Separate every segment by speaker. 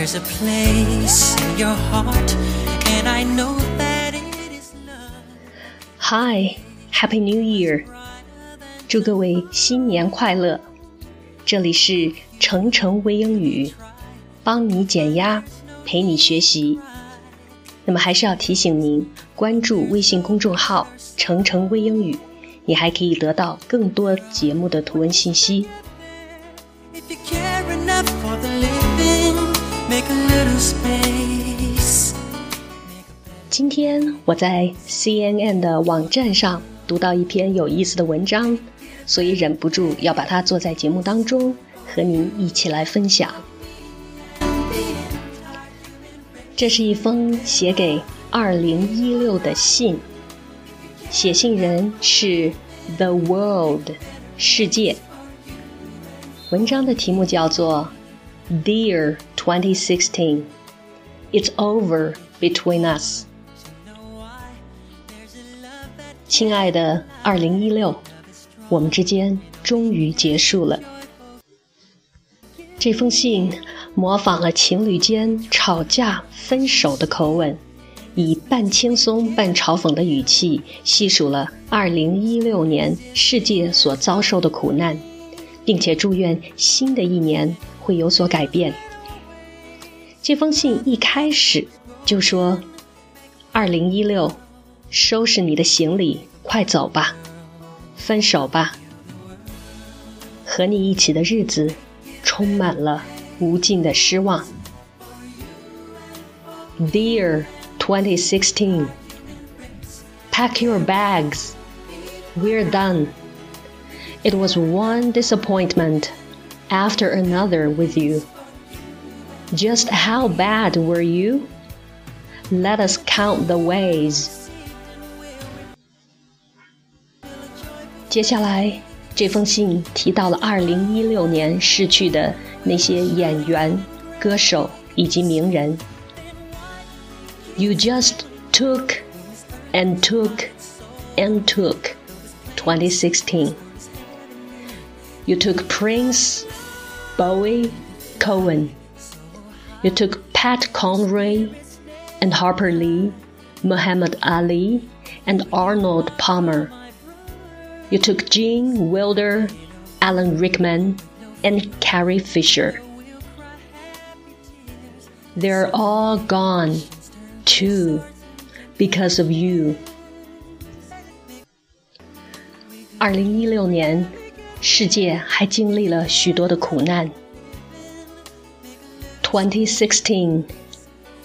Speaker 1: There's a place in your heart, and I know that it is love.
Speaker 2: Hi, Happy New Year！祝各位新年快乐！这里是程程微英语，帮你减压，陪你学习。那么还是要提醒您关注微信公众号“程程微英语”，你还可以得到更多节目的图文信息。今天我在 CNN 的网站上读到一篇有意思的文章，所以忍不住要把它做在节目当中，和您一起来分享。这是一封写给2016的信，写信人是 The World 世界。文章的题目叫做 Dear 2016, It's over between us。亲爱的2016，我们之间终于结束了。这封信模仿了情侣间吵架、分手的口吻，以半轻松半嘲讽的语气细数了2016年世界所遭受的苦难，并且祝愿新的一年会有所改变。这封信一开始就说：“2016，收拾你的行李，快走吧，分手吧。和你一起的日子充满了无尽的失望。Dear 2016, pack your bags. We're done. It was one disappointment after another with you. Just how bad were you? Let us count the ways. 接下来，这封信提到了2016年逝去的那些演员、歌手以及名人。You just took and took and took 2016. You took Prince, Bowie, Cohen. You took Pat Conroy and Harper Lee, Muhammad Ali, and Arnold Palmer. You took Gene Wilder, Alan Rickman, and Carrie Fisher. They're all gone, too, because of you. 二零一六年，世界还经历了许多的苦难。2016,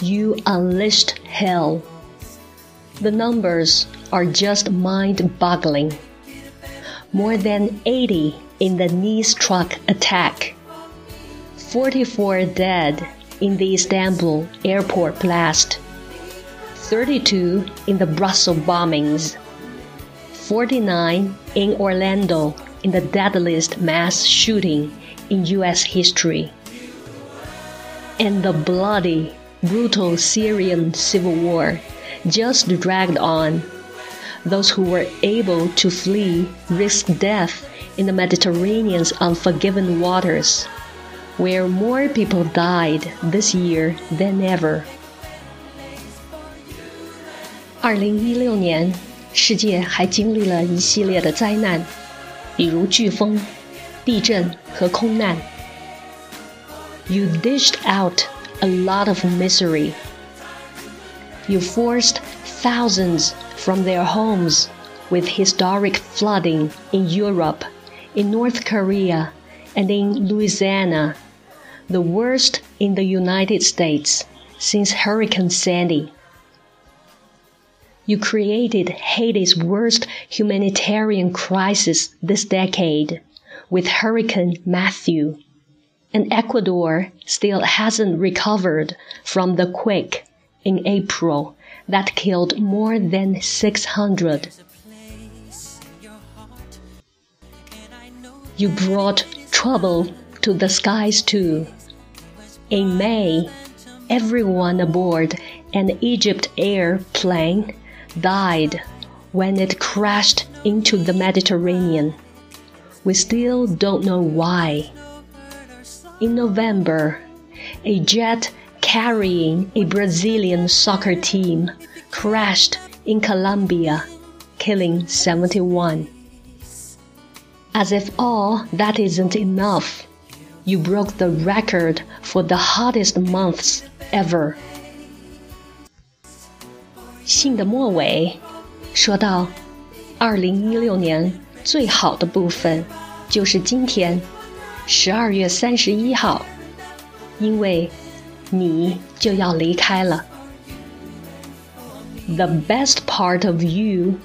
Speaker 2: you unleashed hell. The numbers are just mind boggling. More than 80 in the Nice truck attack. 44 dead in the Istanbul airport blast. 32 in the Brussels bombings. 49 in Orlando in the deadliest mass shooting in US history. And the bloody, brutal Syrian civil war just dragged on. Those who were able to flee risked death in the Mediterranean's unforgiven waters, where more people died this year than ever. 二零一六年，世界还经历了一系列的灾难，比如飓风、地震和空难。You dished out a lot of misery. You forced thousands from their homes with historic flooding in Europe, in North Korea, and in Louisiana, the worst in the United States since Hurricane Sandy. You created Haiti's worst humanitarian crisis this decade with Hurricane Matthew, and Ecuador still hasn't recovered from the quake in April that killed more than 600. You brought trouble to the skies too. In May, everyone aboard an Egypt Air plane died when it crashed into the Mediterranean. We still don't know why. In November, a jet carrying a Brazilian soccer team crashed in Colombia, killing 71. As if all that isn't enough, you broke the record for the hottest months ever. 信的末尾说到，二零一六年最好的部分就是今天，十二月三十一号，因为 你就要离开了。The best part of you,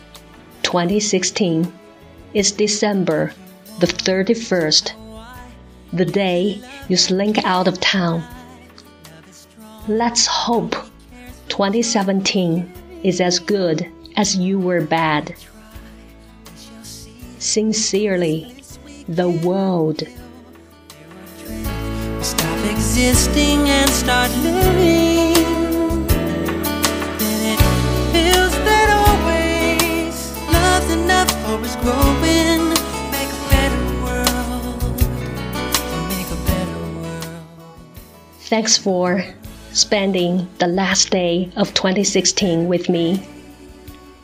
Speaker 2: 2016, is December the 31st, the day you slink out of town. Let's hope 2017 is as good as you were bad. Sincerely, the world.
Speaker 1: Stop existing and start living. Then it feels that always love's enough or is growing. Make a better world. Make a better world.
Speaker 2: Thanks for spending the last day of 2016 with me.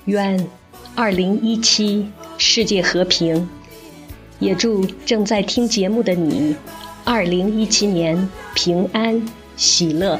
Speaker 2: 愿2017世界和平，也祝正在听节目的你 二零一七年平安喜乐。